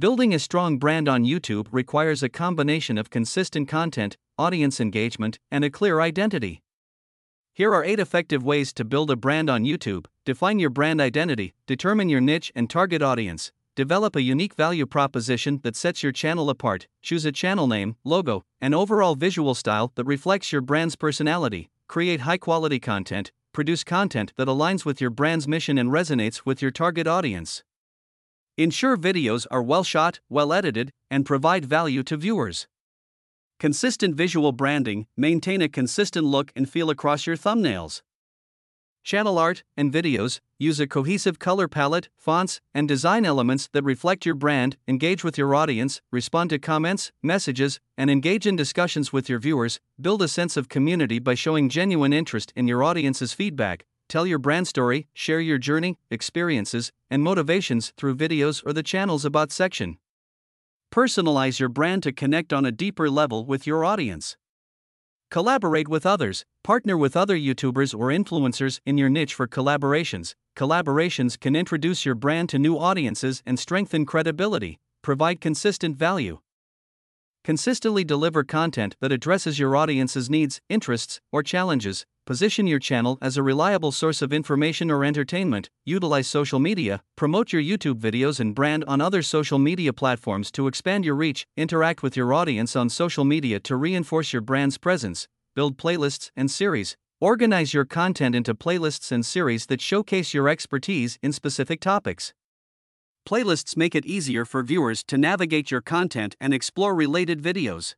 Building a strong brand on YouTube requires a combination of consistent content, audience engagement, and a clear identity. Here are 8 effective ways to build a brand on YouTube. Define your brand identity, determine your niche and target audience, develop a unique value proposition that sets your channel apart, choose a channel name, logo, and overall visual style that reflects your brand's personality, create high quality content, produce content that aligns with your brand's mission and resonates with your target audience. Ensure videos are well shot, well edited, and provide value to viewers. Consistent visual branding, maintain a consistent look and feel across your thumbnails. Channel art and videos use a cohesive color palette, fonts, and design elements that reflect your brand, engage with your audience, respond to comments, messages, and engage in discussions with your viewers. Build a sense of community by showing genuine interest in your audience's feedback, Tell your brand story, share your journey, experiences, and motivations through videos or the channel's About section. Personalize your brand to connect on a deeper level with your audience. Collaborate with others, partner with other YouTubers or influencers in your niche for collaborations. Collaborations can introduce your brand to new audiences and strengthen credibility, provide consistent value. Consistently deliver content that addresses your audience's needs, interests, or challenges. Position your channel as a reliable source of information or entertainment. Utilize social media. Promote your YouTube videos and brand on other social media platforms to expand your reach. Interact with your audience on social media to reinforce your brand's presence. Build playlists and series. Organize your content into playlists and series that showcase your expertise in specific topics. Playlists make it easier for viewers to navigate your content and explore related videos.